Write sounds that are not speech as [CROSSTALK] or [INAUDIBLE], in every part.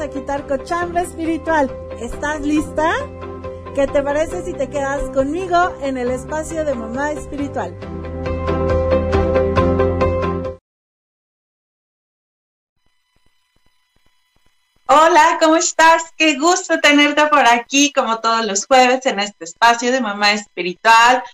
A quitar cochambre espiritual. ¿Estás lista? ¿Qué te parece si te quedas conmigo en el espacio de mamá espiritual? Hola, ¿cómo estás? Qué gusto tenerte por aquí como todos los jueves en este espacio de mamá espiritual.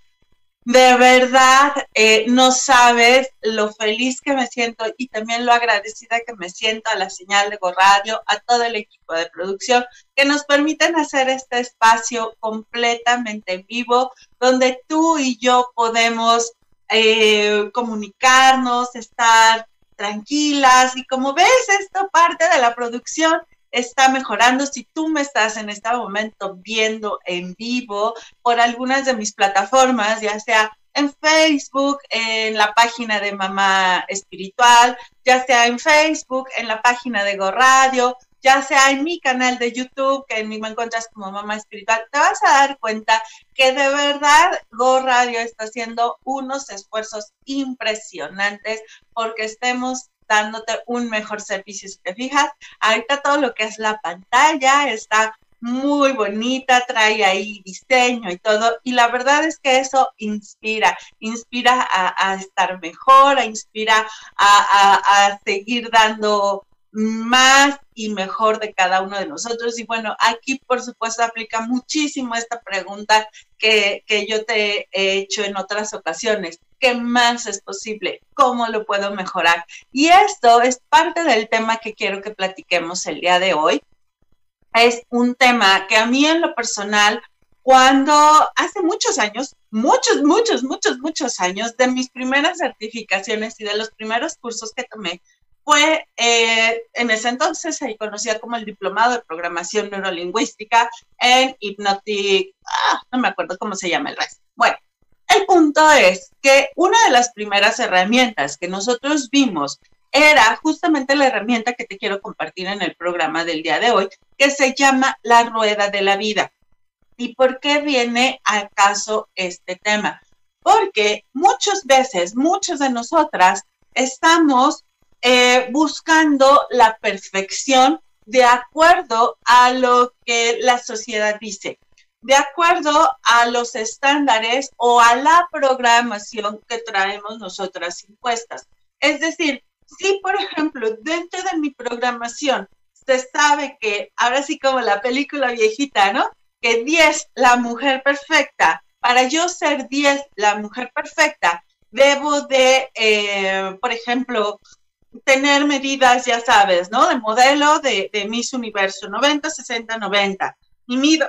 De verdad, eh, no sabes lo feliz que me siento y también lo agradecida que me siento a la señal de Go Radio, a todo el equipo de producción que nos permiten hacer este espacio completamente vivo, donde tú y yo podemos eh, comunicarnos, estar tranquilas y como ves, esto parte de la producción está mejorando. Si tú me estás en este momento viendo en vivo por algunas de mis plataformas, ya sea en Facebook, en la página de Mamá Espiritual, ya sea en Facebook, en la página de Go Radio, ya sea en mi canal de YouTube, que en mí me encuentras como Mamá Espiritual, te vas a dar cuenta que de verdad Go Radio está haciendo unos esfuerzos impresionantes porque estemos dándote un mejor servicio. Si te fijas, ahorita todo lo que es la pantalla está muy bonita, trae ahí diseño y todo. Y la verdad es que eso inspira, inspira a, estar mejor, a inspira a, a seguir dando más y mejor de cada uno de nosotros. Y bueno, aquí por supuesto aplica muchísimo esta pregunta que, que, yo te he hecho en otras ocasiones. ¿Qué más es posible? ¿Cómo lo puedo mejorar? Y esto es parte del tema que quiero que platiquemos el día de hoy. Es un tema que a mí en lo personal, cuando hace muchos años, muchos, muchos, muchos, muchos años, de mis primeras certificaciones y de los primeros cursos que tomé, fue eh, en ese entonces se conocía como el diplomado de programación neurolingüística en Hypnotic, ah, no me acuerdo cómo se llama el resto. Bueno, el punto es que una de las primeras herramientas que nosotros vimos era justamente la herramienta que te quiero compartir en el programa del día de hoy, que se llama la rueda de la vida. ¿Y por qué viene al caso este tema? Porque muchas veces, muchas de nosotras estamos eh, buscando la perfección de acuerdo a lo que la sociedad dice, de acuerdo a los estándares o a la programación que traemos nosotras impuestas. Es decir, si por ejemplo dentro de mi programación se sabe que, ahora sí como la película viejita, ¿no? Que 10, la mujer perfecta, para yo ser 10, la mujer perfecta, debo de, eh, por ejemplo, tener medidas, ya sabes, ¿no? De modelo de, de Miss Universo, 90, 60, 90. Y mido,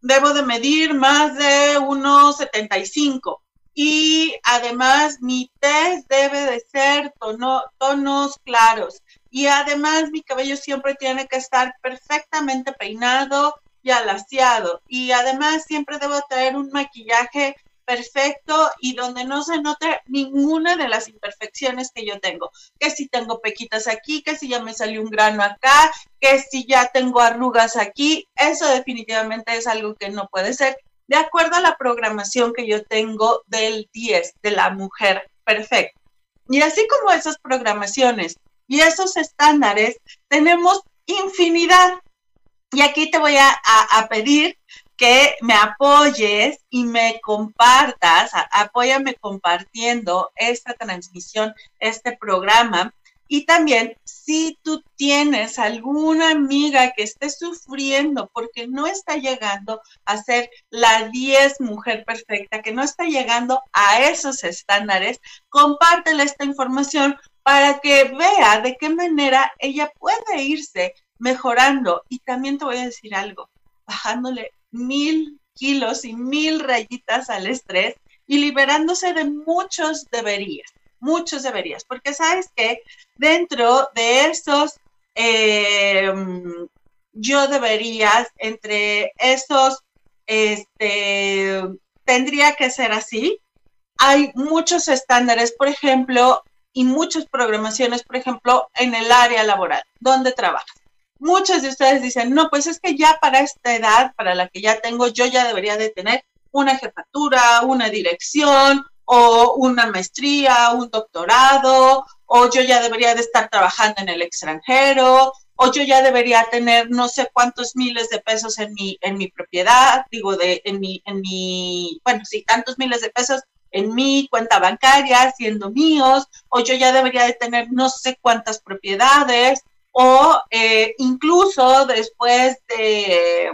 debo de medir más de 1,75. Y además mi test debe de ser tono, tonos claros. Y además mi cabello siempre tiene que estar perfectamente peinado y alaciado. Y además siempre debo tener un maquillaje perfecto y donde no se note ninguna de las imperfecciones que yo tengo. Que si tengo pequitas aquí, que si ya me salió un grano acá, que si ya tengo arrugas aquí, eso definitivamente es algo que no puede ser de acuerdo a la programación que yo tengo del 10, de la mujer perfecta. Y así como esas programaciones y esos estándares, tenemos infinidad. Y aquí te voy a pedir que me apoyes y me compartas, apóyame compartiendo esta transmisión, este programa. Y también si tú tienes alguna amiga que esté sufriendo porque no está llegando a ser la 10 mujer perfecta, que no está llegando a esos estándares, compártele esta información para que vea de qué manera ella puede irse mejorando. Y también te voy a decir algo, bajándole mil kilos y mil rayitas al estrés y liberándose de muchos deberías, muchos deberías, porque sabes que dentro de esos eh, yo deberías, entre esos, este, tendría que ser así. Hay muchos estándares, por ejemplo, y muchas programaciones, por ejemplo, en el área laboral, donde trabajas muchos de ustedes dicen, no, pues es que ya para esta edad, para la que ya tengo, yo ya debería de tener una jefatura, una dirección o una maestría, un doctorado, o yo ya debería de estar trabajando en el extranjero, o yo ya debería tener no sé cuántos miles de pesos en mi, en mi propiedad, digo, de, en mi, en mi, bueno, sí, tantos miles de pesos en mi cuenta bancaria siendo míos, o yo ya debería de tener no sé cuántas propiedades, o eh, incluso después de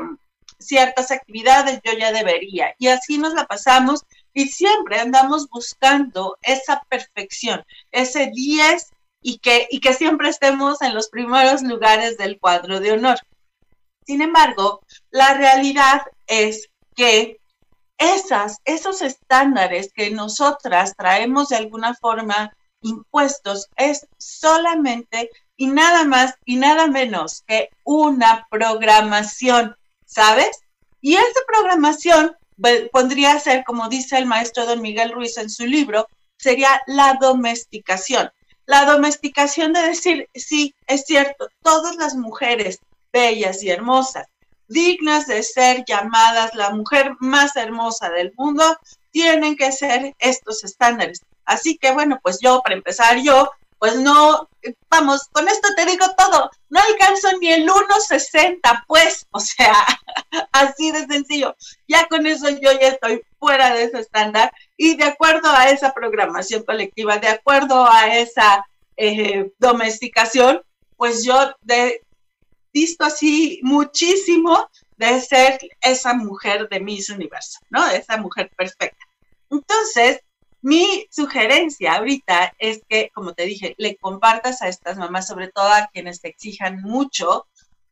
ciertas actividades yo ya debería. Y así nos la pasamos y siempre andamos buscando esa perfección, ese 10 y que, y que siempre estemos en los primeros lugares del cuadro de honor. Sin embargo, la realidad es que esas, esos estándares que nosotras traemos de alguna forma impuestos es solamente y nada más y nada menos que una programación, ¿sabes? Y esa programación pondría ser, como dice el maestro don Miguel Ruiz en su libro, sería la domesticación. La domesticación de decir, sí, es cierto, todas las mujeres bellas y hermosas, dignas de ser llamadas la mujer más hermosa del mundo, tienen que ser estos estándares. Así que bueno, pues yo, para empezar, yo pues no, vamos, con esto te digo todo, no alcanzo ni el 1.60, pues, o sea, [LAUGHS] así de sencillo. Ya con eso yo ya estoy fuera de ese estándar y de acuerdo a esa programación colectiva, de acuerdo a esa eh, domesticación, pues yo he visto así muchísimo de ser esa mujer de Miss Universo, ¿no? Esa mujer perfecta. Entonces, mi sugerencia ahorita es que, como te dije, le compartas a estas mamás, sobre todo a quienes te exijan mucho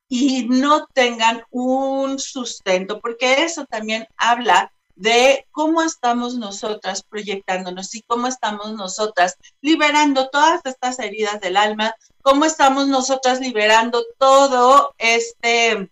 y no tengan un sustento, porque eso también habla de cómo estamos nosotras proyectándonos y cómo estamos nosotras liberando todas estas heridas del alma, cómo estamos nosotras liberando todo este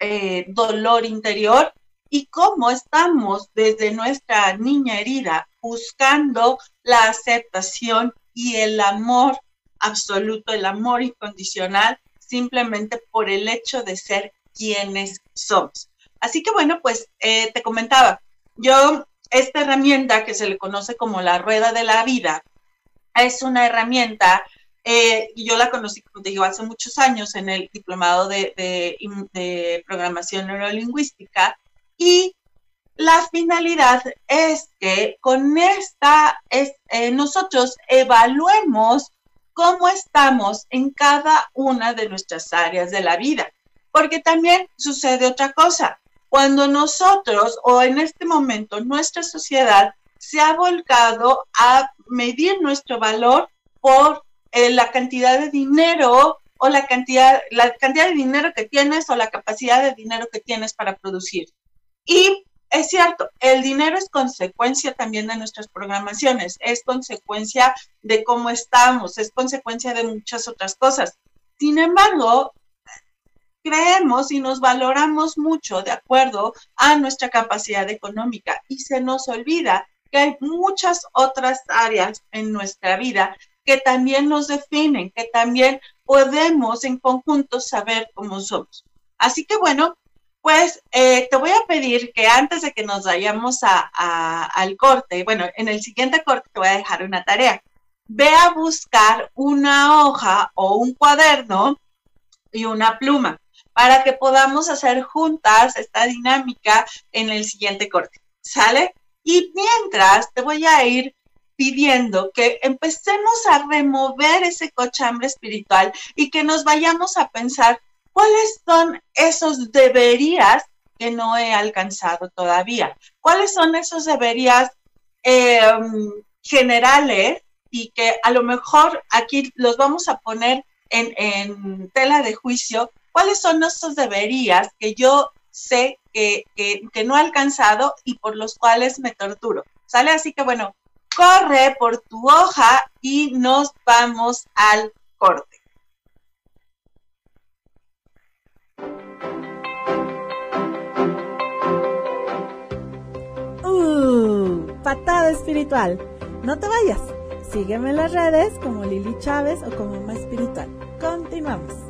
eh, dolor interior y cómo estamos desde nuestra niña herida buscando la aceptación y el amor absoluto, el amor incondicional, simplemente por el hecho de ser quienes somos. Así que bueno, pues eh, te comentaba, yo esta herramienta que se le conoce como la rueda de la vida, es una herramienta, eh, yo la conocí, como te digo, hace muchos años en el diplomado de, de programación neurolingüística y la finalidad es que con esta, es, eh, nosotros evaluemos cómo estamos en cada una de nuestras áreas de la vida. Porque también sucede otra cosa. Cuando nosotros o en este momento nuestra sociedad se ha volcado a medir nuestro valor por eh, la cantidad de dinero o la cantidad, la cantidad de dinero que tienes o la capacidad de dinero que tienes para producir. Y es cierto, el dinero es consecuencia también de nuestras programaciones, es consecuencia de cómo estamos, es consecuencia de muchas otras cosas. Sin embargo, creemos y nos valoramos mucho de acuerdo a nuestra capacidad económica y se nos olvida que hay muchas otras áreas en nuestra vida que también nos definen, que también podemos en conjunto saber cómo somos. Así que bueno, pues eh, te voy a pedir que antes de que nos vayamos al corte, bueno, en el siguiente corte te voy a dejar una tarea. Ve a buscar una hoja o un cuaderno y una pluma para que podamos hacer juntas esta dinámica en el siguiente corte. ¿Sale? Y mientras te voy a ir pidiendo que empecemos a remover ese cochambre espiritual y que nos vayamos a pensar ¿Cuáles son esos deberías que no he alcanzado todavía? ¿Cuáles son esos deberías em, generales y que a lo mejor aquí los vamos a poner en, tela de juicio? ¿Cuáles son esos deberías que yo sé que, que no he alcanzado y por los cuales me torturo? ¿Sale? Así que bueno, corre por tu hoja y nos vamos al corte. Patada espiritual. No te vayas. Sígueme en las redes como Lili Chávez o como Más Espiritual. Continuamos.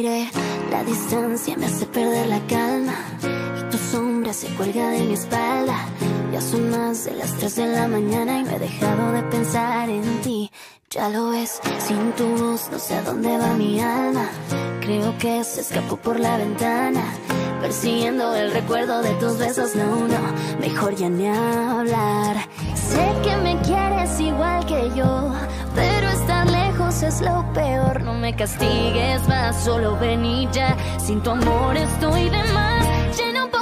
miré, la distancia me hace perder la calma. Y tu sombra se cuelga de mi espalda. Ya son más de las 3 de la mañana y no he dejado de pensar en ti. Ya lo ves, sin tu voz no sé a dónde va mi alma. Creo que se escapó por la ventana, persiguiendo el recuerdo de tus besos. No, no, mejor ya ni hablar. Sé que me quieres igual que yo, pero estar lejos es lo peor. No me castigues más, solo ven y ya. Sin tu amor estoy de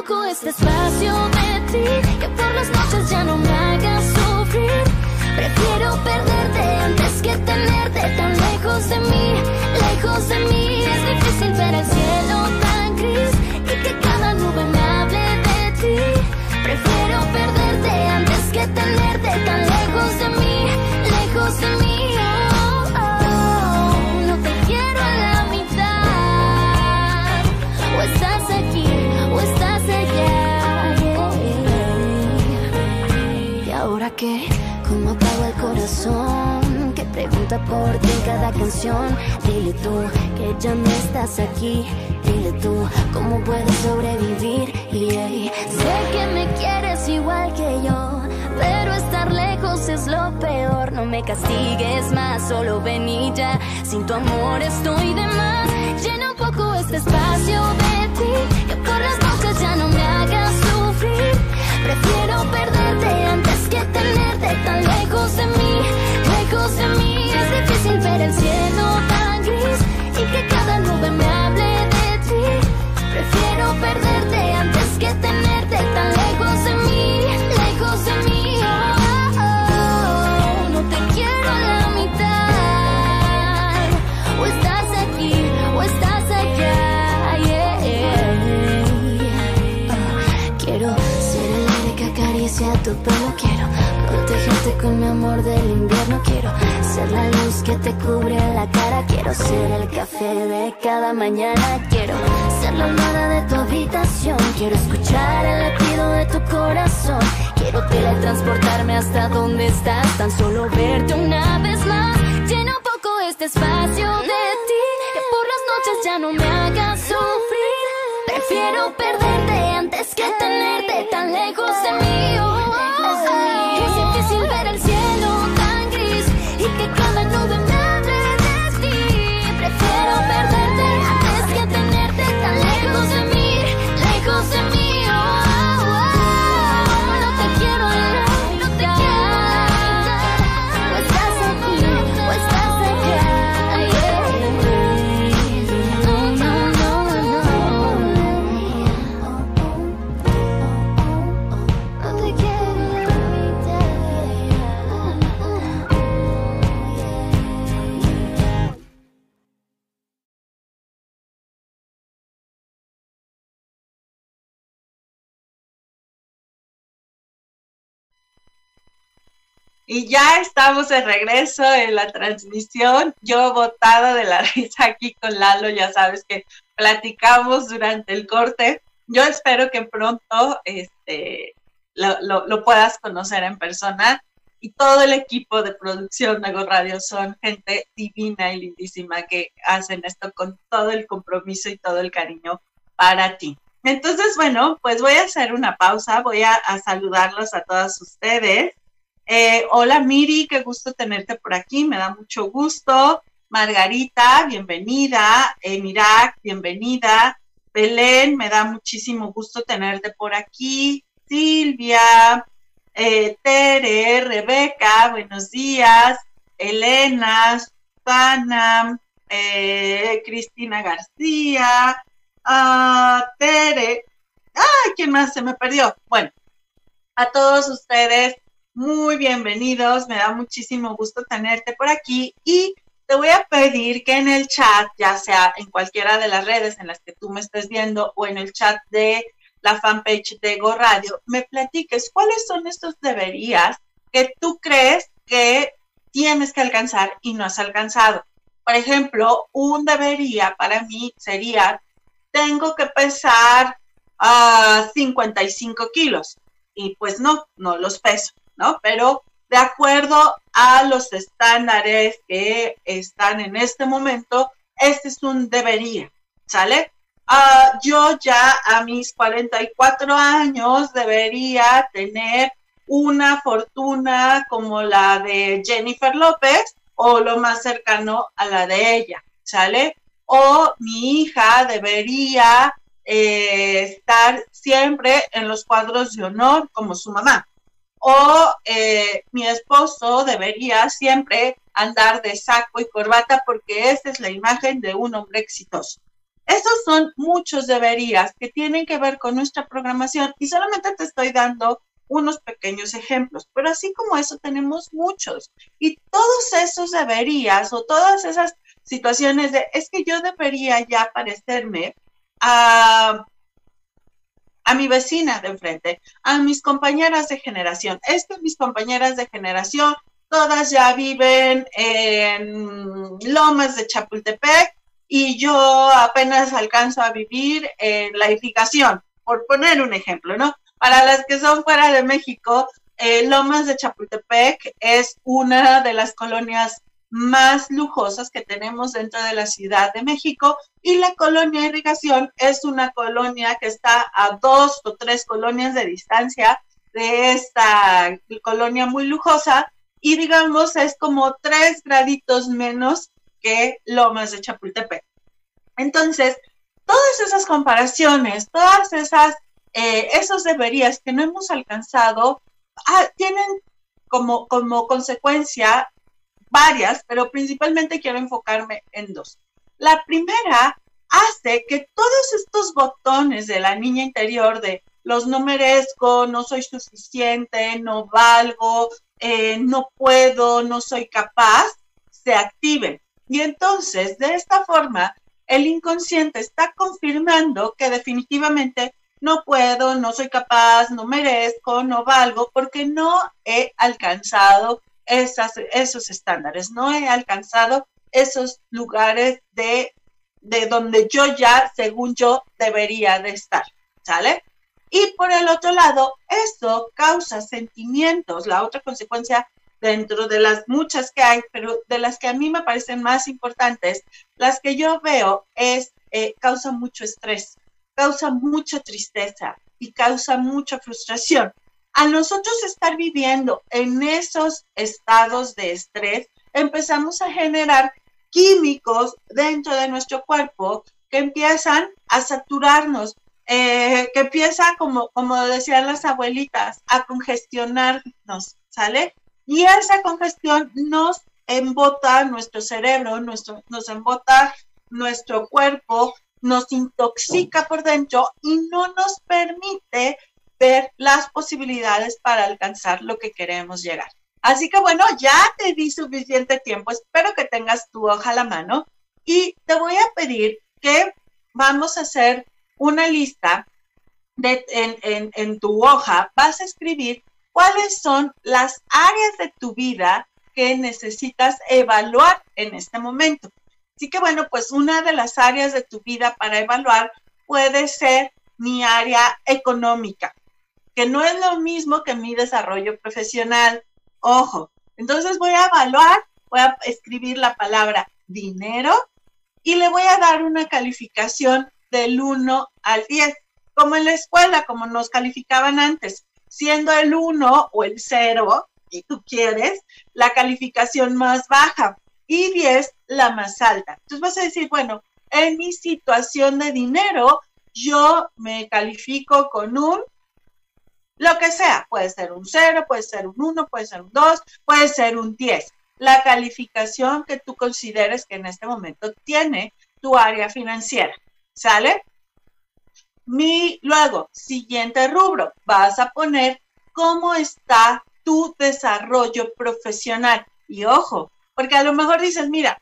este espacio de ti, que por las noches ya no me hagas sufrir. Prefiero perderte antes que tenerte tan lejos de mí, lejos de mí. Es difícil ver el cielo tan gris y que cada nube me hable de ti. Prefiero perderte antes que tenerte tan lejos de mí, lejos de mí. Qué? ¿Cómo apago el corazón? Que pregunta por ti en cada canción. Dile tú que ya no estás aquí. Dile tú cómo puedes sobrevivir. Y hey, sé que me quieres igual que yo. Pero estar lejos es lo peor. No me castigues más, solo ven y ya. Sin tu amor estoy de más. Llena un poco este espacio de ti. Que por las noches ya no me hagas sufrir. Prefiero perderte antes que tenerte tan lejos de mí, lejos de mí. Es difícil ver el cielo tan gris y que cada nube me hable de ti. Prefiero perderte antes que tenerte tan lejos de mí, tu. Quiero protegerte con mi amor del invierno. Quiero ser la luz que te cubre la cara. Quiero ser el café de cada mañana. Quiero ser la almohada de tu habitación. Quiero escuchar el latido de tu corazón. Quiero teletransportarme hasta donde estás. Tan solo verte una vez más. Llena un poco este espacio de ti. Que por las noches ya no me hagas sufrir. Prefiero perderte antes que tenerte tan lejos de mí. silver Y ya estamos de regreso en la transmisión. Yo botada de la [LAUGHS] risa aquí con Lalo, ya sabes que platicamos durante el corte. Yo espero que pronto este, lo, lo- lo puedas conocer en persona. Y todo el equipo de producción de Go Radio son gente divina y lindísima que hacen esto con todo el compromiso y todo el cariño para ti. Entonces, bueno, pues voy a hacer una pausa, voy a, a saludarlos a todas ustedes. Eh, hola Miri, qué gusto tenerte por aquí, me da mucho gusto. Margarita, bienvenida. Emirak, bienvenida. Belén, me da muchísimo gusto tenerte por aquí. Silvia, eh, Tere, Rebeca, buenos días. Elena, Susana, eh, Cristina García, ah, Tere. ¡Ay, quién más se me perdió! Bueno, a todos ustedes, muy bienvenidos. Me da muchísimo gusto tenerte por aquí y te voy a pedir que en el chat, ya sea en cualquiera de las redes en las que tú me estés viendo o en el chat de la fanpage de Go Radio, me platiques cuáles son estos deberías que tú crees que tienes que alcanzar y no has alcanzado. Por ejemplo, un debería para mí sería, tengo que pesar a 55 kilos. Y pues no, no los peso, ¿no? Pero de acuerdo a los estándares que están en este momento, este es un debería. ¿sale? Ah, yo ya a mis 44 años debería tener una fortuna como la de Jennifer López o lo más cercano a la de ella, ¿sale? O mi hija debería eh, estar siempre en los cuadros de honor como su mamá. O eh, mi esposo debería siempre andar de saco y corbata porque esa es la imagen de un hombre exitoso. Esos son muchos deberías que tienen que ver con nuestra programación y solamente te estoy dando unos pequeños ejemplos, pero así como eso tenemos muchos. Y todos esos deberías o todas esas situaciones de, es que yo debería ya parecerme a, a mi vecina de enfrente, a mis compañeras de generación. Es que mis compañeras de generación, todas ya viven en Lomas de Chapultepec y yo apenas alcanzo a vivir en la irrigación, por poner un ejemplo, ¿no? Para las que son fuera de México, eh, Lomas de Chapultepec es una de las colonias más lujosas que tenemos dentro de la Ciudad de México y la colonia Irrigación es una colonia que está a dos o tres colonias de distancia de esta colonia muy lujosa y digamos es como tres graditos menos que Lomas de Chapultepec. Entonces, todas esas comparaciones, todas esas eh, esos deberías que no hemos alcanzado ah, tienen como, como consecuencia varias, pero principalmente quiero enfocarme en dos. La primera hace que todos estos botones de la niña interior de los no merezco, no soy suficiente, no valgo, eh, no puedo, no soy capaz, se activen. Y entonces, de esta forma, el inconsciente está confirmando que definitivamente no puedo, no soy capaz, no merezco, no valgo, porque no he alcanzado esas, esos estándares, no he alcanzado esos lugares de, de donde yo ya, según yo, debería de estar, ¿sale? Y por el otro lado, eso causa sentimientos, la otra consecuencia dentro de las muchas que hay, pero de las que a mí me parecen más importantes, las que yo veo es, eh, causa mucho estrés, causa mucha tristeza y causa mucha frustración. A nosotros estar viviendo en esos estados de estrés, empezamos a generar químicos dentro de nuestro cuerpo que empiezan a saturarnos, eh, que empieza, como, como decían las abuelitas, a congestionarnos, ¿sale? Y esa congestión nos embota nuestro cerebro, nuestro, nos embota nuestro cuerpo, nos intoxica por dentro y no nos permite ver las posibilidades para alcanzar lo que queremos llegar. Así que bueno, ya te di suficiente tiempo, espero que tengas tu hoja a la mano y te voy a pedir que vamos a hacer una lista de, en, en tu hoja, vas a escribir cuáles son las áreas de tu vida que necesitas evaluar en este momento. Así que bueno, pues una de las áreas de tu vida para evaluar puede ser mi área económica, que no es lo mismo que mi desarrollo profesional. Ojo, entonces voy a evaluar, voy a escribir la palabra dinero y le voy a dar una calificación del 1 al 10, como en la escuela, como nos calificaban antes, siendo el 1 o el 0, si tú quieres, la calificación más baja y 10 la más alta. Entonces vas a decir, bueno, en mi situación de dinero, yo me califico con un, lo que sea, puede ser un 0, puede ser un 1, puede ser un 2, puede ser un 10. La calificación que tú consideres que en este momento tiene tu área financiera. ¿Sale? Mi, luego, siguiente rubro, vas a poner cómo está tu desarrollo profesional. Y ojo, porque a lo mejor dices, mira,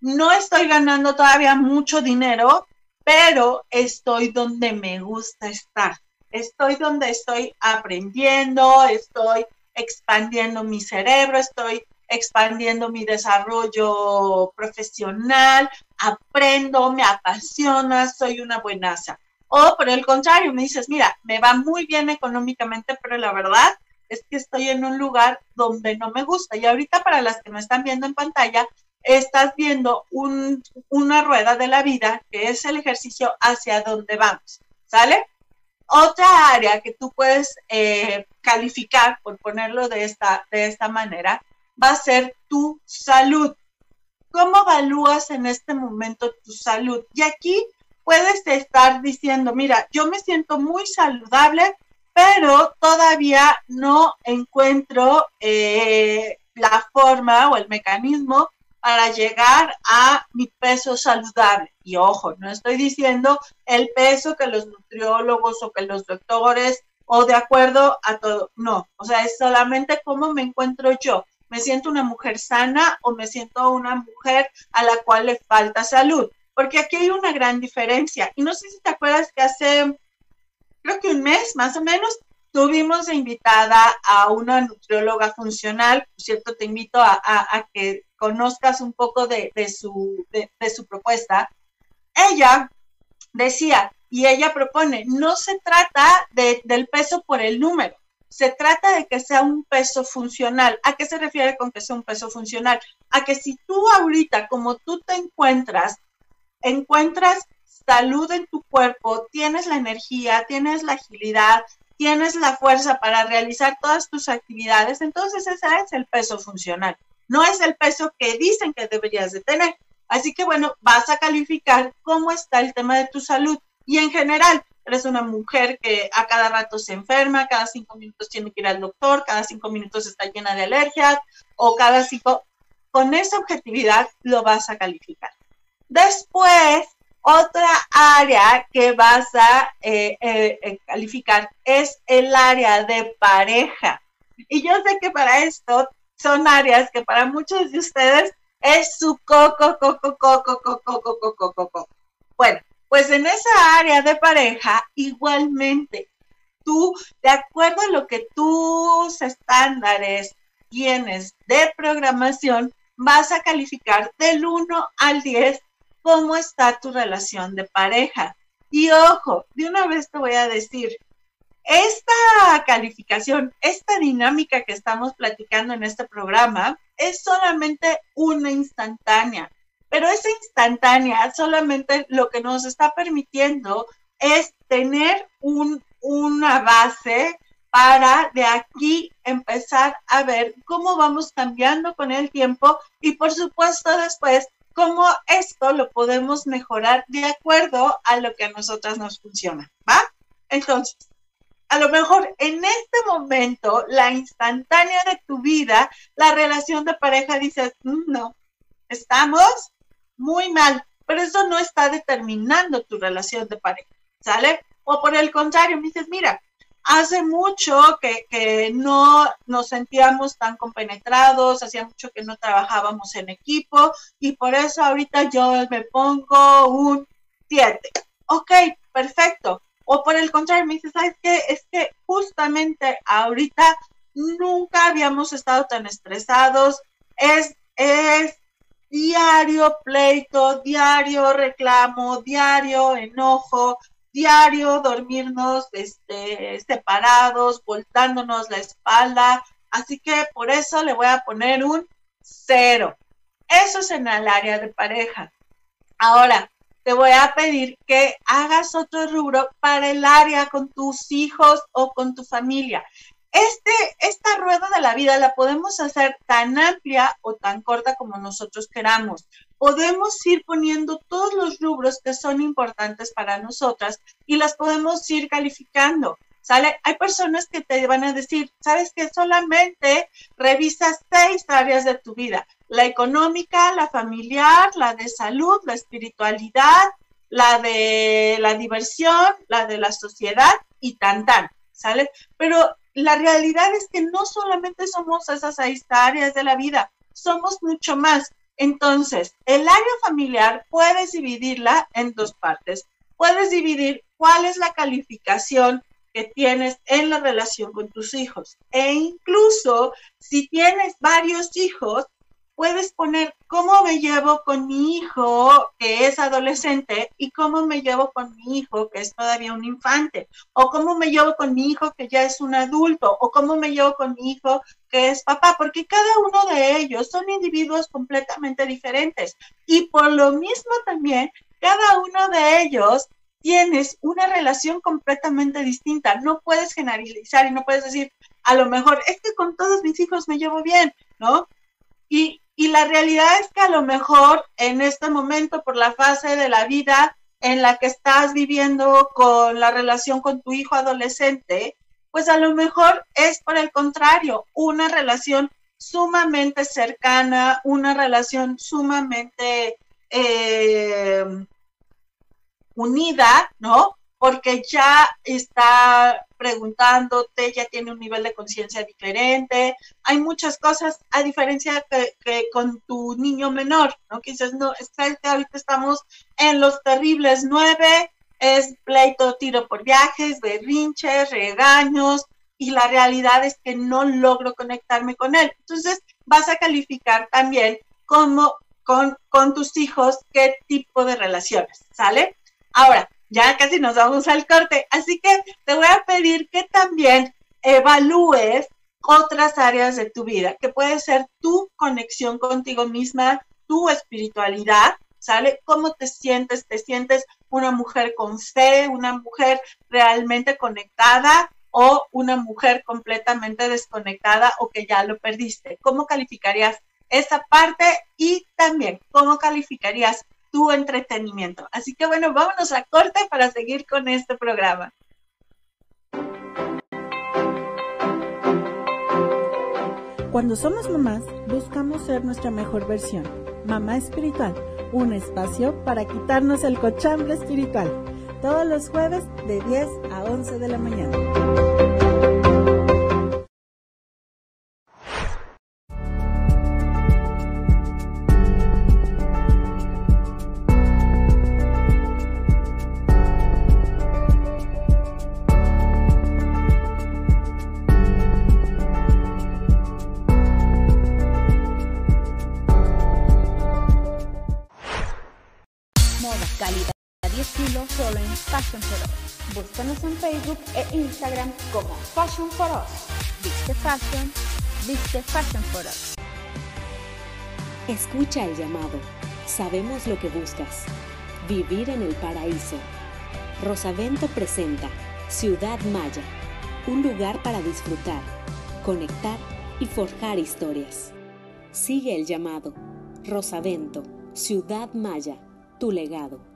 no estoy ganando todavía mucho dinero, pero estoy donde me gusta estar. Estoy donde estoy aprendiendo, estoy expandiendo mi cerebro, estoy expandiendo mi desarrollo profesional, aprendo, me apasiona, soy una buenaza. O por el contrario, me dices, mira, me va muy bien económicamente, pero la verdad es que estoy en un lugar donde no me gusta. Y ahorita para las que me están viendo en pantalla, estás viendo una rueda de la vida, que es el ejercicio hacia donde vamos, ¿sale? Otra área que tú puedes eh, calificar, por ponerlo de esta, de esta manera, va a ser tu salud. ¿Cómo evalúas en este momento tu salud? Y aquí puedes estar diciendo, mira, yo me siento muy saludable, pero todavía no encuentro eh, la forma o el mecanismo para llegar a mi peso saludable. Y ojo, no estoy diciendo el peso que los nutriólogos o que los doctores o de acuerdo a todo, no, o sea, es solamente cómo me encuentro yo. ¿Me siento una mujer sana o me siento una mujer a la cual le falta salud? Porque aquí hay una gran diferencia. Y no sé si te acuerdas que hace, creo que un mes más o menos, tuvimos invitada a una nutrióloga funcional. Por cierto, te invito a que conozcas un poco de, su, de, su propuesta, ella decía, y ella propone, no se trata del peso por el número, se trata de que sea un peso funcional. ¿A qué se refiere con que sea un peso funcional? A que si tú ahorita, como tú te encuentras, encuentras salud en tu cuerpo, tienes la energía, tienes la agilidad, tienes la fuerza para realizar todas tus actividades, entonces ese es el peso funcional no es el peso que dicen que deberías de tener. Así que bueno, vas a calificar cómo está el tema de tu salud y en general, eres una mujer que a cada rato se enferma, cada cinco minutos tiene que ir al doctor, cada cinco minutos está llena de alergias o cada cinco, con esa objetividad lo vas a calificar. Después, otra área que vas a eh, eh, eh, calificar es el área de pareja. Y yo sé que para esto son áreas que para muchos de ustedes es su coco, coco, coco, coco, coco, coco, coco. Bueno, pues en esa área de pareja, igualmente, tú, de acuerdo a lo que tus estándares tienes de programación, vas a calificar del 1 al 10 cómo está tu relación de pareja. Y ojo, de una vez te voy a decir, esta calificación, esta dinámica que estamos platicando en este programa es solamente una instantánea, pero esa instantánea solamente lo que nos está permitiendo es tener una base para de aquí empezar a ver cómo vamos cambiando con el tiempo y por supuesto después cómo esto lo podemos mejorar de acuerdo a lo que a nosotras nos funciona, ¿va? Entonces, a lo mejor en este momento, la instantánea de tu vida, la relación de pareja dices, mm, no, estamos muy mal, pero eso no está determinando tu relación de pareja, ¿sale? O por el contrario, me dices, mira, hace mucho que, que, no nos sentíamos tan compenetrados, hacía mucho que no trabajábamos en equipo y por eso ahorita yo me pongo un 7. Ok, perfecto. O por el contrario, me dice, ¿sabes qué? Es que justamente ahorita nunca habíamos estado tan estresados. Es, es diario pleito, diario reclamo, diario enojo, diario dormirnos este, separados, voltándonos la espalda. Así que por eso le voy a poner un cero. Eso es en el área de pareja. Ahora, te voy a pedir que hagas otro rubro para el área con tus hijos o con tu familia. Este, esta rueda de la vida la podemos hacer tan amplia o tan corta como nosotros queramos. Podemos ir poniendo todos los rubros que son importantes para nosotras y las podemos ir calificando. ¿Sale? Hay personas que te van a decir, sabes que solamente revisas seis áreas de tu vida la económica, la familiar, la de salud, la espiritualidad, la de la diversión, la de la sociedad y tan tan, ¿sale? Pero la realidad es que no solamente somos esas seis áreas de la vida, somos mucho más. Entonces, el área familiar puedes dividirla en dos partes. Puedes dividir cuál es la calificación que tienes en la relación con tus hijos. E incluso si tienes varios hijos, puedes poner cómo me llevo con mi hijo que es adolescente y cómo me llevo con mi hijo que es todavía un infante, o cómo me llevo con mi hijo que ya es un adulto, o cómo me llevo con mi hijo que es papá, porque cada uno de ellos son individuos completamente diferentes. Y por lo mismo también, cada uno de ellos tienes una relación completamente distinta. No puedes generalizar y no puedes decir, a lo mejor es que con todos mis hijos me llevo bien, ¿no? Y, la realidad es que a lo mejor en este momento, por la fase de la vida en la que estás viviendo con la relación con tu hijo adolescente, pues a lo mejor es por el contrario, una relación sumamente cercana, una relación sumamente eh, unida, ¿no? Porque ya está preguntándote, ya tiene un nivel de conciencia diferente. Hay muchas cosas, a diferencia que, con tu niño menor, ¿no? Que dices, no, es que ahorita estamos en los terribles nueve, es pleito, tiro por viajes, berrinches, regaños, y la realidad es que no logro conectarme con él. Entonces, vas a calificar también como con tus hijos qué tipo de relaciones, ¿sale? Ahora, ya casi nos vamos al corte, así que te voy a pedir que también evalúes otras áreas de tu vida, que puede ser tu conexión contigo misma, tu espiritualidad, ¿sale? ¿Cómo te sientes? ¿Te sientes una mujer con fe, una mujer realmente conectada o una mujer completamente desconectada o que ya lo perdiste? ¿Cómo calificarías esa parte? Y también, ¿cómo calificarías tu entretenimiento. Así que bueno, vámonos a corte para seguir con este programa. Cuando somos mamás, buscamos ser nuestra mejor versión. Mamá Espiritual, un espacio para quitarnos el cochambre espiritual. Todos los jueves de 10 a 11 de la mañana. Instagram como Fashion for Us. Viste Fashion, viste Fashion for Us. Escucha el llamado. Sabemos lo que buscas. Vivir en el paraíso. Rosavento presenta Ciudad Maya, un lugar para disfrutar, conectar y forjar historias. Sigue el llamado. Rosavento, Ciudad Maya, tu legado.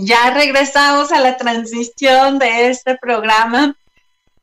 Ya regresamos a la transición de este programa.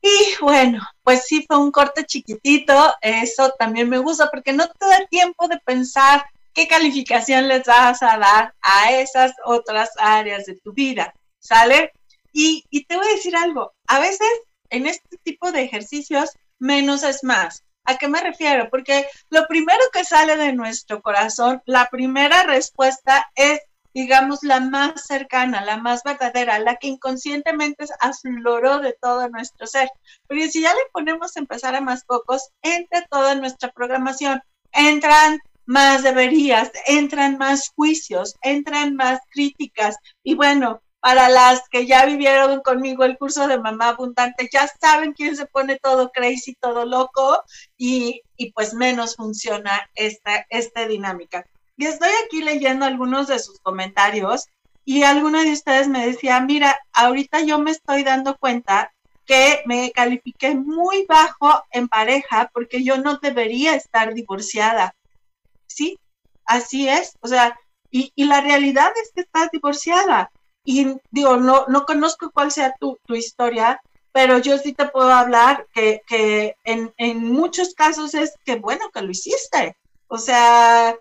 Y bueno, pues sí fue un corte chiquitito, eso también me gusta porque no te da tiempo de pensar qué calificación les vas a dar a esas otras áreas de tu vida, ¿sale? Y, y te voy a decir algo, a veces en este tipo de ejercicios menos es más. ¿A qué me refiero? Porque lo primero que sale de nuestro corazón, la primera respuesta es digamos, la más cercana, la más verdadera, la que inconscientemente afloró de todo nuestro ser. Pero si ya le ponemos a empezar a más pocos, entre toda nuestra programación, entran más deberías, entran más juicios, entran más críticas. Y bueno, para las que ya vivieron conmigo el curso de mamá abundante, ya saben quién se pone todo crazy, todo loco y, y pues menos funciona esta, esta dinámica. Y estoy aquí leyendo algunos de sus comentarios y alguno de ustedes me decía, mira, ahorita yo me estoy dando cuenta que me califiqué muy bajo en pareja porque yo no debería estar divorciada. Sí, así es. O sea, y, la realidad es que estás divorciada. Y digo, no, no conozco cuál sea tu, tu historia, pero yo sí te puedo hablar que, que en, en, muchos casos es que bueno que lo hiciste. O sea,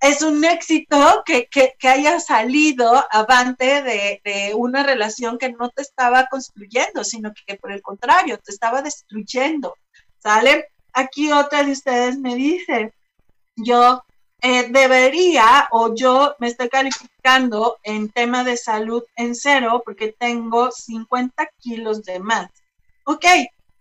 es un éxito que, que, que haya salido avante de, de, una relación que no te estaba construyendo, sino que, por el contrario, te estaba destruyendo. ¿Sale? Aquí otra de ustedes me dice, yo eh, debería o yo me estoy calificando en tema de salud en cero porque tengo 50 kilos de más. Ok,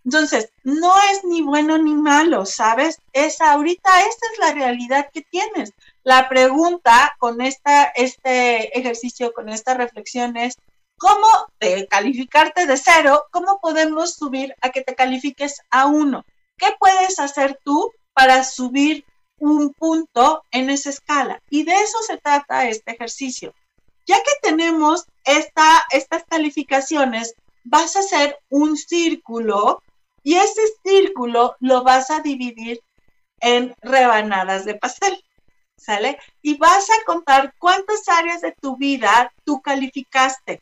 Entonces, no es ni bueno ni malo, ¿sabes? Es ahorita, esta es la realidad que tienes. La pregunta con esta, este ejercicio, con esta reflexión es, ¿cómo de calificarte de cero, cómo podemos subir a que te califiques a uno? ¿Qué puedes hacer tú para subir un punto en esa escala? Y de eso se trata este ejercicio. Ya que tenemos esta, estas calificaciones, vas a hacer un círculo y ese círculo lo vas a dividir en rebanadas de pastel. ¿Sale? Y vas a contar cuántas áreas de tu vida tú calificaste.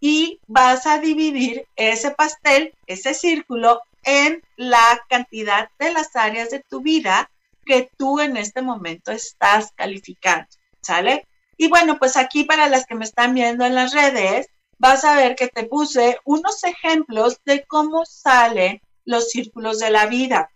Y vas a dividir ese pastel, ese círculo, en la cantidad de las áreas de tu vida que tú en este momento estás calificando. ¿Sale? Y bueno, pues aquí para las que me están viendo en las redes, vas a ver que te puse unos ejemplos de cómo salen los círculos de la vida.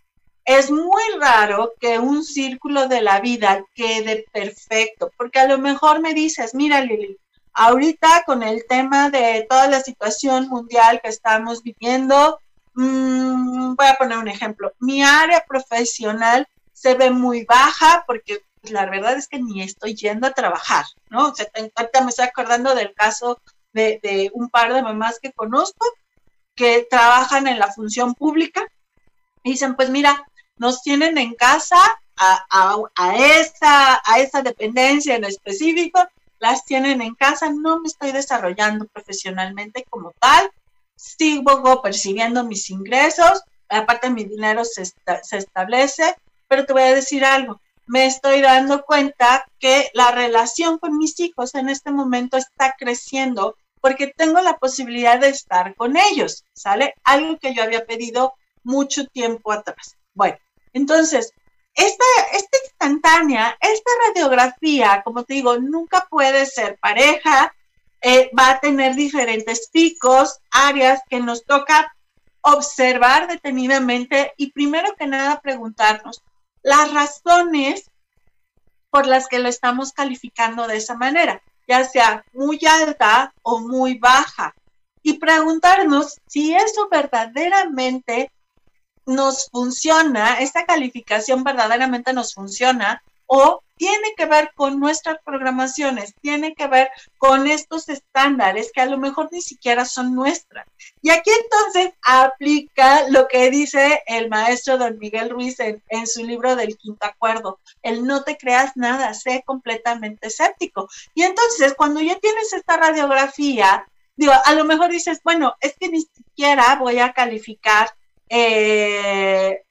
Es muy raro que un círculo de la vida quede perfecto, porque a lo mejor me dices, mira Lili, ahorita con el tema de toda la situación mundial que estamos viviendo, mmm, voy a poner un ejemplo, mi área profesional se ve muy baja porque pues, la verdad es que ni estoy yendo a trabajar, ¿no? O sea, ahorita me estoy acordando del caso de, un par de mamás que conozco que trabajan en la función pública y dicen, pues mira, nos tienen en casa a, a, a esa dependencia en específico, las tienen en casa, no me estoy desarrollando profesionalmente como tal, sigo percibiendo mis ingresos, aparte mi dinero se, se establece, pero te voy a decir algo, me estoy dando cuenta que la relación con mis hijos en este momento está creciendo porque tengo la posibilidad de estar con ellos, ¿sale? Algo que yo había pedido mucho tiempo atrás. Bueno, entonces, esta, instantánea, esta radiografía, como te digo, nunca puede ser pareja, eh, va a tener diferentes picos, áreas que nos toca observar detenidamente y primero que nada preguntarnos las razones por las que lo estamos calificando de esa manera ya sea muy alta o muy baja, y preguntarnos si eso verdaderamente nos funciona, esta calificación verdaderamente nos funciona o tiene que ver con nuestras programaciones, tiene que ver con estos estándares que a lo mejor ni siquiera son nuestras. Y aquí entonces aplica lo que dice el maestro don Miguel Ruiz en, en su libro del quinto acuerdo, el no te creas nada, sé completamente escéptico. Y entonces cuando ya tienes esta radiografía, digo, a lo mejor dices, bueno, es que ni siquiera voy a calificar eh,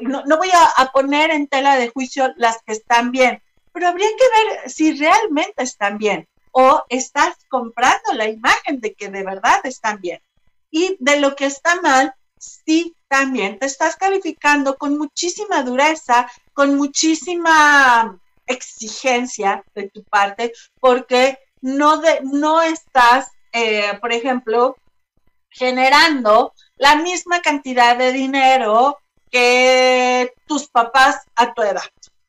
no, voy a, poner en tela de juicio las que están bien, pero habría que ver si realmente están bien o estás comprando la imagen de que de verdad están bien. Y de lo que está mal, sí también te estás calificando con muchísima dureza, con muchísima exigencia de tu parte, porque no, de, no estás, eh, por ejemplo, generando la misma cantidad de dinero que tus papás a tu edad,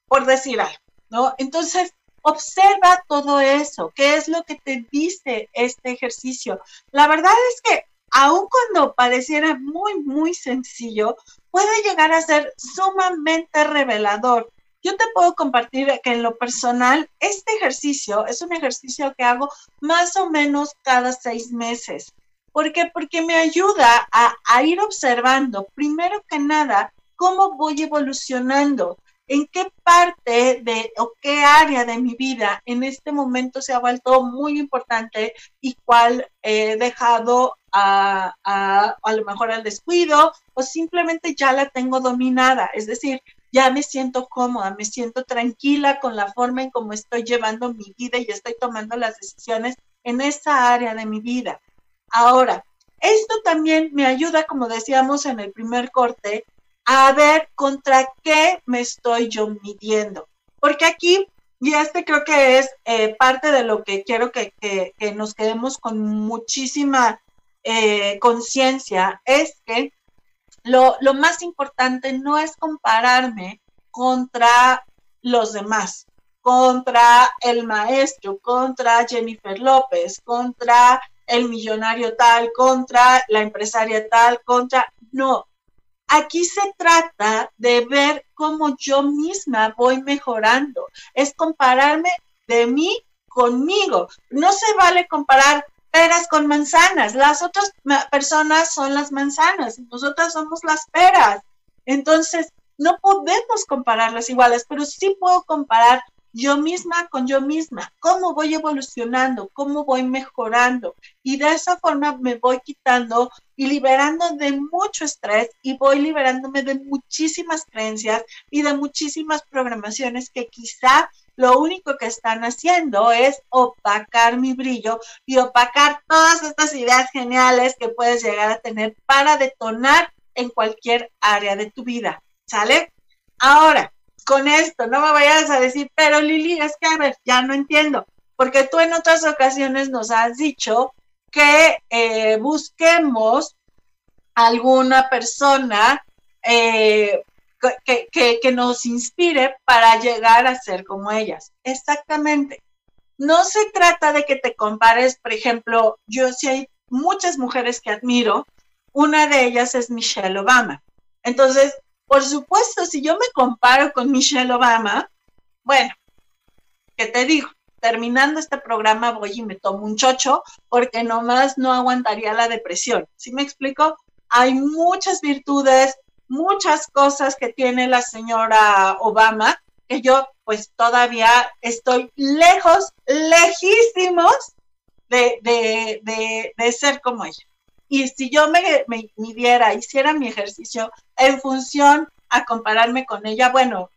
por decir algo, ¿no? Entonces, observa todo eso, qué es lo que te dice este ejercicio. La verdad es que aun cuando pareciera muy, muy sencillo, puede llegar a ser sumamente revelador. Yo te puedo compartir que en lo personal, este ejercicio es un ejercicio que hago más o menos cada seis meses. ¿Por qué? Porque me ayuda a, ir observando, primero que nada, cómo voy evolucionando, en qué parte de o qué área de mi vida en este momento se ha vuelto muy importante y cuál he dejado a, a, a, lo mejor al descuido o simplemente ya la tengo dominada. Es decir, ya me siento cómoda, me siento tranquila con la forma en cómo estoy llevando mi vida y estoy tomando las decisiones en esa área de mi vida. Ahora, esto también me ayuda, como decíamos en el primer corte, a ver contra qué me estoy yo midiendo. Porque aquí, y este creo que es eh, parte de lo que quiero que, nos quedemos con muchísima eh, conciencia, es que lo, lo más importante no es compararme contra los demás, contra el maestro, contra Jennifer López, contra el millonario tal contra la empresaria tal contra, no. Aquí se trata de ver cómo yo misma voy mejorando. Es compararme de mí conmigo. No se vale comparar peras con manzanas. Las otras personas son las manzanas, nosotras somos las peras. Entonces, no podemos compararlas iguales, pero sí puedo comparar yo misma con yo misma, cómo voy evolucionando, cómo voy mejorando. Y de esa forma me voy quitando y liberando de mucho estrés y voy liberándome de muchísimas creencias y de muchísimas programaciones que quizá lo único que están haciendo es opacar mi brillo y opacar todas estas ideas geniales que puedes llegar a tener para detonar en cualquier área de tu vida. ¿Sale? Ahora, con esto, no me vayas a decir, pero Lili, es que a ver, ya no entiendo, porque tú en otras ocasiones nos has dicho que eh, busquemos alguna persona eh, que, que, nos inspire para llegar a ser como ellas. Exactamente. No se trata de que te compares, por ejemplo, yo sí hay muchas mujeres que admiro, una de ellas es Michelle Obama. Entonces, por supuesto, si yo me comparo con Michelle Obama, bueno, ¿qué te digo? Terminando este programa voy y me tomo un chocho porque nomás no aguantaría la depresión. ¿Sí me explico? Hay muchas virtudes, muchas cosas que tiene la señora Obama que yo pues todavía estoy lejos, lejísimos de, de, de ser como ella. Y si yo me, midiera, hiciera mi ejercicio en función a compararme con ella, bueno,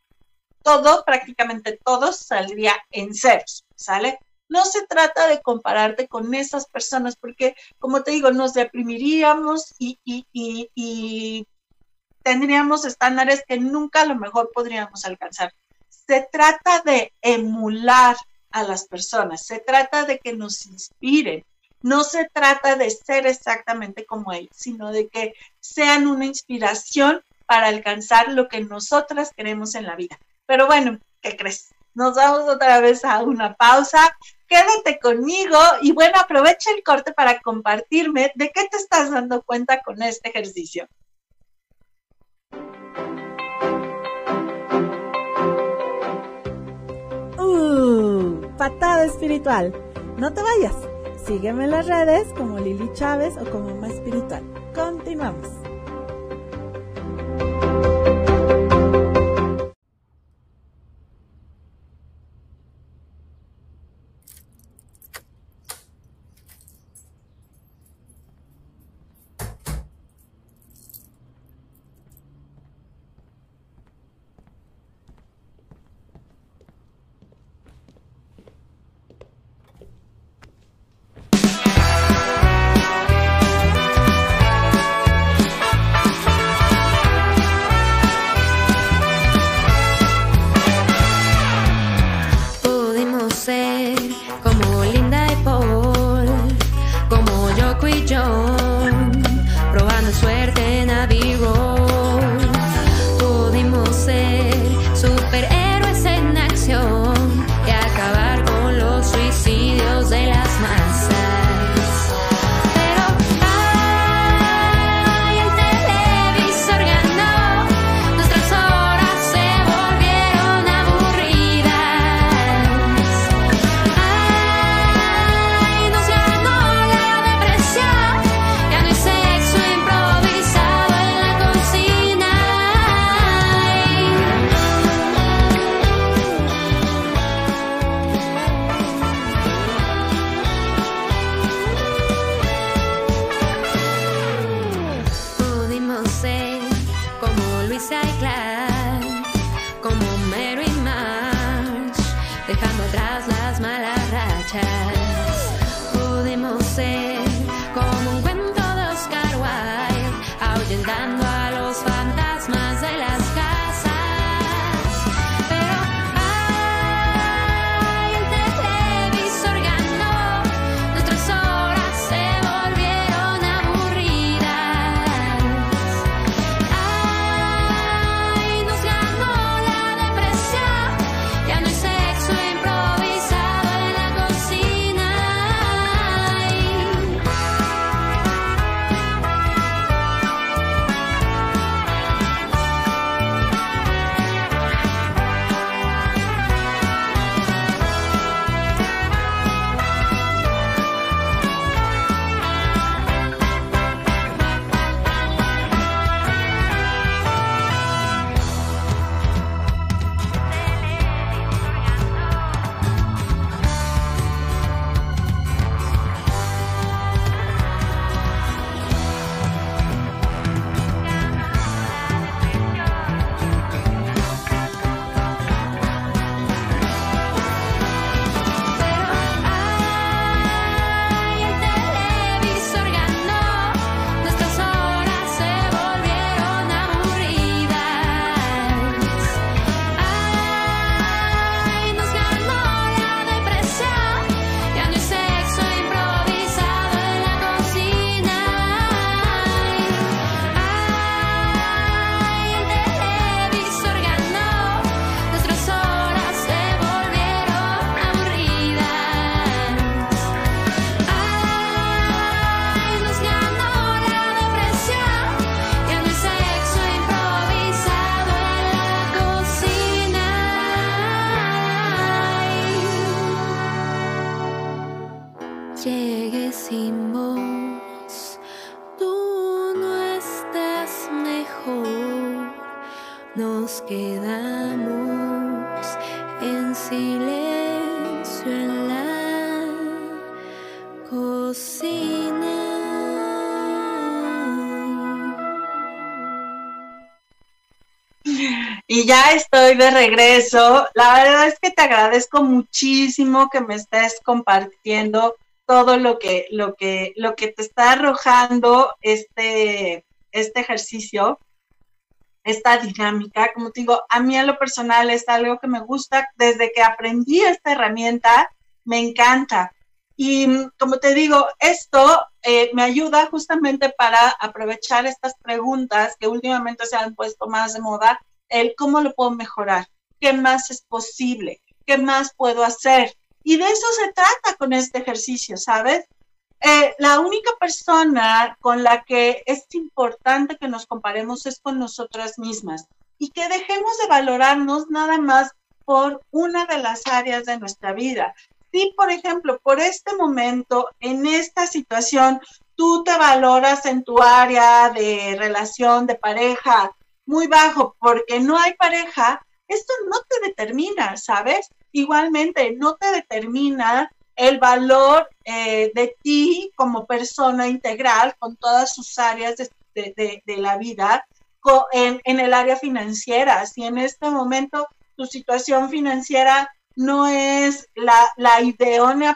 todo, prácticamente todo saldría en ceros, ¿sale? No se trata de compararte con esas personas porque, como te digo, nos deprimiríamos y, y, y, y tendríamos estándares que nunca a lo mejor podríamos alcanzar. Se trata de emular a las personas, se trata de que nos inspiren, no se trata de ser exactamente como ellos, sino de que sean una inspiración para alcanzar lo que nosotras queremos en la vida. Pero bueno, ¿qué crees? Nos vamos otra vez a una pausa. Quédate conmigo y bueno, aprovecha el corte para compartirme de qué te estás dando cuenta con este ejercicio. Uh, patada espiritual. No te vayas. Sígueme en las redes como Lili Chávez o como Más Espiritual. Continuamos. Y ya estoy de regreso. La verdad es que te agradezco muchísimo que me estés compartiendo todo lo que, lo que, lo que te está arrojando este, este ejercicio, esta dinámica. Como te digo, a mí a lo personal es algo que me gusta. Desde que aprendí esta herramienta, me encanta. Y como te digo, esto eh, me ayuda justamente para aprovechar estas preguntas que últimamente se han puesto más de moda el cómo lo puedo mejorar, qué más es posible, qué más puedo hacer. Y de eso se trata con este ejercicio, ¿sabes? Eh, la única persona con la que es importante que nos comparemos es con nosotras mismas y que dejemos de valorarnos nada más por una de las áreas de nuestra vida. Si, por ejemplo, por este momento, en esta situación, tú te valoras en tu área de relación de pareja muy bajo porque no hay pareja, esto no te determina, ¿sabes? Igualmente, no te determina el valor eh, de ti como persona integral con todas sus áreas de, la vida en, en, el área financiera. Si en este momento tu situación financiera no es la, la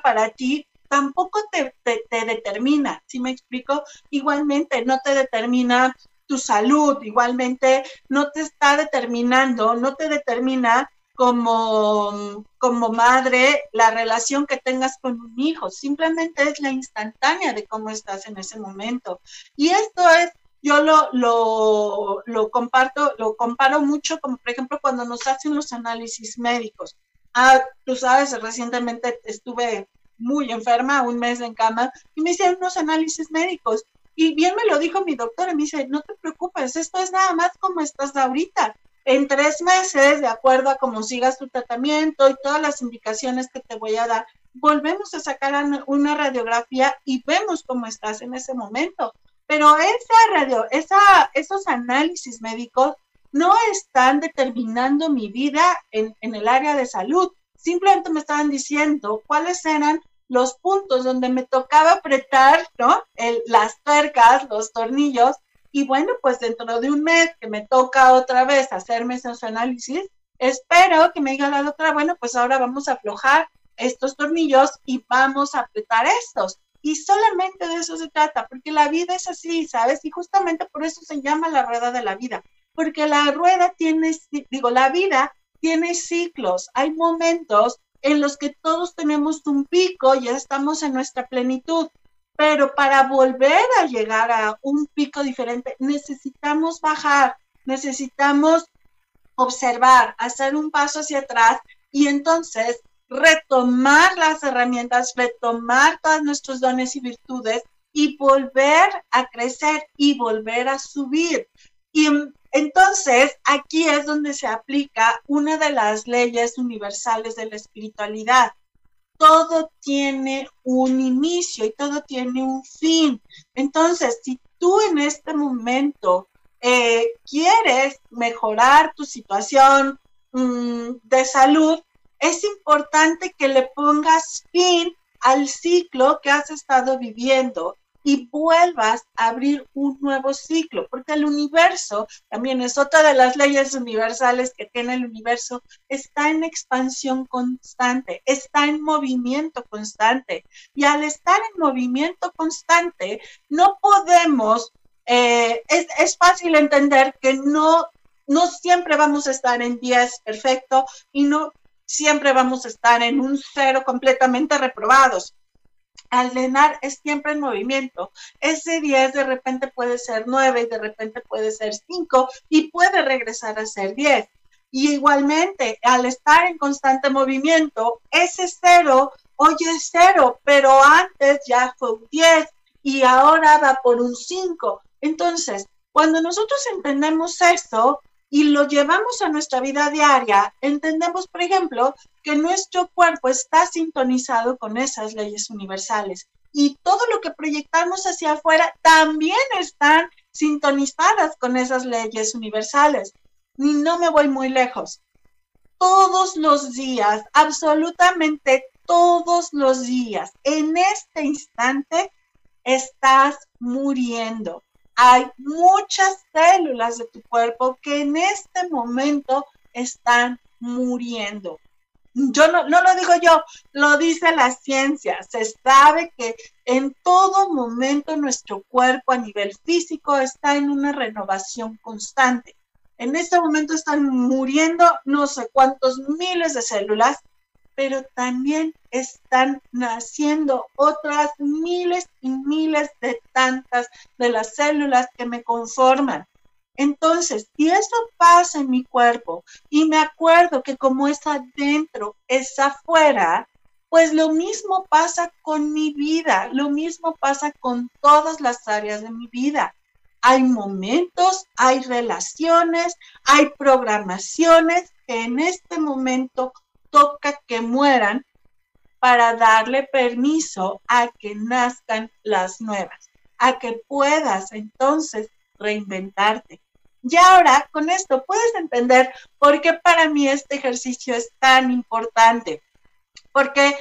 para ti, tampoco te, te, te determina, ¿sí me explico? Igualmente, no te determina tu salud, igualmente no te está determinando, no te determina como, como madre la relación que tengas con un hijo, simplemente es la instantánea de cómo estás en ese momento. Y esto es, yo lo, lo, lo comparto, lo comparo mucho como por ejemplo cuando nos hacen los análisis médicos. Ah, tú sabes, recientemente estuve muy enferma, un mes en cama, y me hicieron unos análisis médicos. Y bien me lo dijo mi doctora, me dice, no te preocupes, esto es nada más como estás ahorita. En tres meses, de acuerdo a cómo sigas tu tratamiento y todas las indicaciones que te voy a dar, volvemos a sacar una radiografía y vemos cómo estás en ese momento. Pero esa radio, esa, esos análisis médicos no están determinando mi vida en, en el área de salud. Simplemente me estaban diciendo cuáles eran los puntos donde me tocaba apretar, ¿no? las tuercas, los tornillos, y bueno, pues dentro de un mes que me toca otra vez hacerme esos análisis, espero que me diga la doctora, bueno, pues ahora vamos a aflojar estos tornillos y vamos a apretar estos. Y solamente de eso se trata, porque la vida es así, ¿sabes? Y justamente por eso se llama la rueda de la vida, porque la rueda tiene, digo, la vida tiene ciclos, hay momentos en los que todos tenemos un pico, ya estamos en nuestra plenitud, pero para volver a llegar a un pico diferente necesitamos bajar, necesitamos observar, hacer un paso hacia atrás y entonces retomar las herramientas, retomar todos nuestros dones y virtudes y volver a crecer y volver a subir. Y entonces, aquí es donde se aplica una de las leyes universales de la espiritualidad. Todo tiene un inicio y todo tiene un fin. Entonces, si tú en este momento eh, quieres mejorar tu situación mm, de salud, es importante que le pongas fin al ciclo que has estado viviendo y vuelvas a abrir un nuevo ciclo, porque el universo, también es otra de las leyes universales que tiene el universo, está en expansión constante, está en movimiento constante. Y al estar en movimiento constante, no podemos, eh, es, es fácil entender que no, no siempre vamos a estar en 10 perfecto y no siempre vamos a estar en un cero completamente reprobados al lenar es siempre en movimiento. Ese 10 de repente puede ser 9 y de repente puede ser 5 y puede regresar a ser 10. Y igualmente, al estar en constante movimiento, ese 0 hoy es 0, pero antes ya fue un 10 y ahora va por un 5. Entonces, cuando nosotros entendemos esto, y lo llevamos a nuestra vida diaria, entendemos, por ejemplo, que nuestro cuerpo está sintonizado con esas leyes universales y todo lo que proyectamos hacia afuera también están sintonizadas con esas leyes universales. Y no me voy muy lejos. Todos los días, absolutamente todos los días, en este instante, estás muriendo. Hay muchas células de tu cuerpo que en este momento están muriendo. Yo no, lo digo yo, lo dice la ciencia. Se sabe que en todo momento nuestro cuerpo a nivel físico está en una renovación constante. En este momento están muriendo no sé cuántos miles de células pero también están naciendo otras miles y miles de tantas de las células que me conforman. Entonces, si eso pasa en mi cuerpo y me acuerdo que como es adentro, es afuera, pues lo mismo pasa con mi vida, lo mismo pasa con todas las áreas de mi vida. Hay momentos, hay relaciones, hay programaciones que en este momento toca que mueran para darle permiso a que nazcan las nuevas, a que puedas entonces reinventarte. Y ahora con esto puedes entender por qué para mí este ejercicio es tan importante. Porque,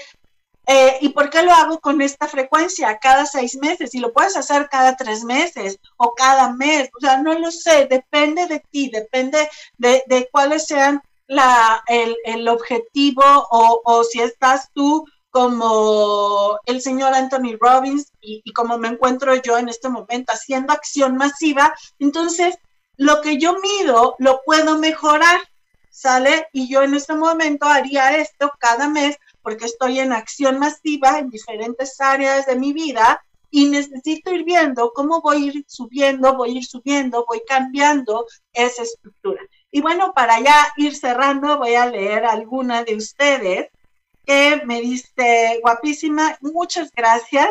eh, ¿Y por qué lo hago con esta frecuencia? Cada seis meses. Y lo puedes hacer cada tres meses o cada mes. O sea, no lo sé. Depende de ti, depende de, de cuáles sean el, objetivo o, si estás tú como el señor Anthony Robbins y, y, como me encuentro yo en este momento haciendo acción masiva, entonces lo que yo mido lo puedo mejorar, ¿sale? Y yo en este momento haría esto cada mes porque estoy en acción masiva en diferentes áreas de mi vida y necesito ir viendo cómo voy a ir subiendo, voy a ir subiendo, voy cambiando esa estructura. Y bueno, para ya ir cerrando, voy a leer alguna de ustedes que me dice, guapísima, muchas gracias.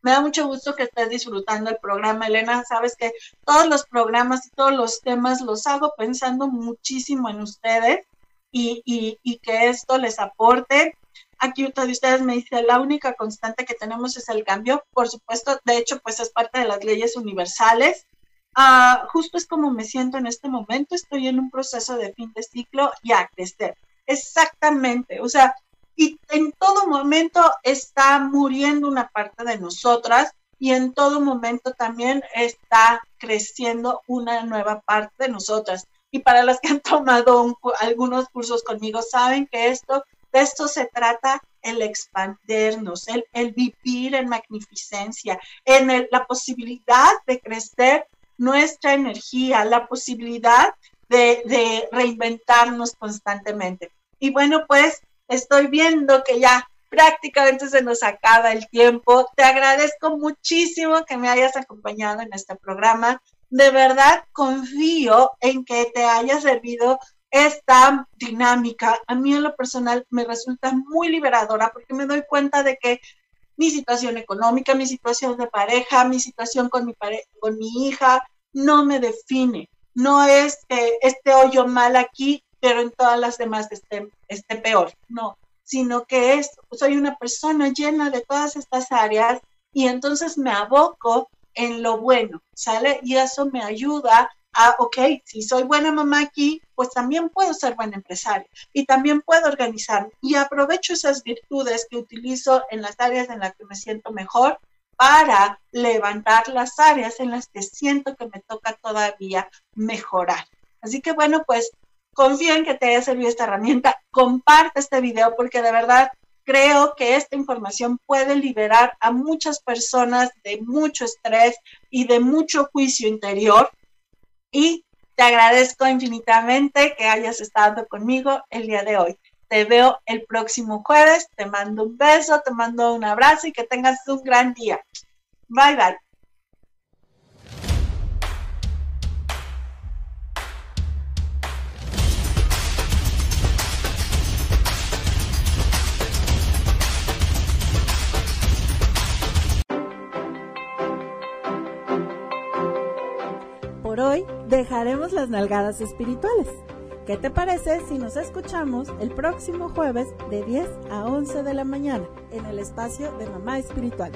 Me da mucho gusto que estés disfrutando el programa, Elena. Sabes que todos los programas y todos los temas los hago pensando muchísimo en ustedes y, y que esto les aporte. Aquí otra de ustedes me dice, la única constante que tenemos es el cambio. Por supuesto, de hecho, pues es parte de las leyes universales. Ah, justo es como me siento en este momento, estoy en un proceso de fin de ciclo y a crecer. Exactamente, o sea, y en todo momento está muriendo una parte de nosotras y en todo momento también está creciendo una nueva parte de nosotras. Y para las que han [LAUGHS] tomado algunos cursos conmigo, saben que esto, de esto se trata el expandernos, el, el vivir en magnificencia, en la posibilidad de crecer nuestra energía, la posibilidad de, reinventarnos constantemente. Y bueno, pues estoy viendo que ya prácticamente se nos acaba el tiempo. Te agradezco muchísimo que me hayas acompañado en este programa. De verdad confío en que te haya servido esta dinámica. A mí en lo personal me resulta muy liberadora porque me doy cuenta de que mi situación económica, mi situación de pareja, mi situación con mi, con mi hija, no me define. No es que este hoyo mal aquí, pero en todas las demás esté, esté peor. No, sino que es, soy una persona llena de todas estas áreas y entonces me aboco en lo bueno, ¿sale? Y eso me ayuda a, ok, si soy buena mamá aquí, pues también puedo ser buena empresaria y también puedo organizarme. Y aprovecho esas virtudes que utilizo en las áreas en las que me siento mejor para levantar las áreas en las que siento que me toca todavía mejorar. Así que bueno, pues confío en que te haya servido esta herramienta, comparte este video porque de verdad creo que esta información puede liberar a muchas personas de mucho estrés y de mucho juicio interior y te agradezco infinitamente que hayas estado conmigo el día de hoy. Te veo el próximo jueves, te mando un beso, te mando un abrazo y que tengas un gran día. Bye bye. Por hoy dejaremos las nalgadas espirituales ¿Qué te parece si nos escuchamos el próximo jueves de 10 a 11 de la mañana en el espacio de Mamá Espiritual?